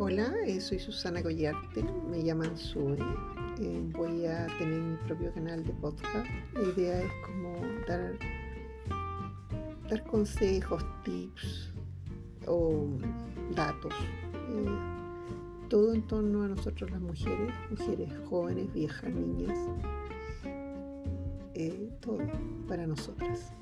Hola, eh, soy Susana Collarte, me llaman Sue. Eh, voy a tener mi propio canal de podcast. La idea es como dar, dar consejos, tips o datos. eh, todo en torno a nosotros las mujeres, mujeres jóvenes, viejas, niñas. eh, todo para nosotras.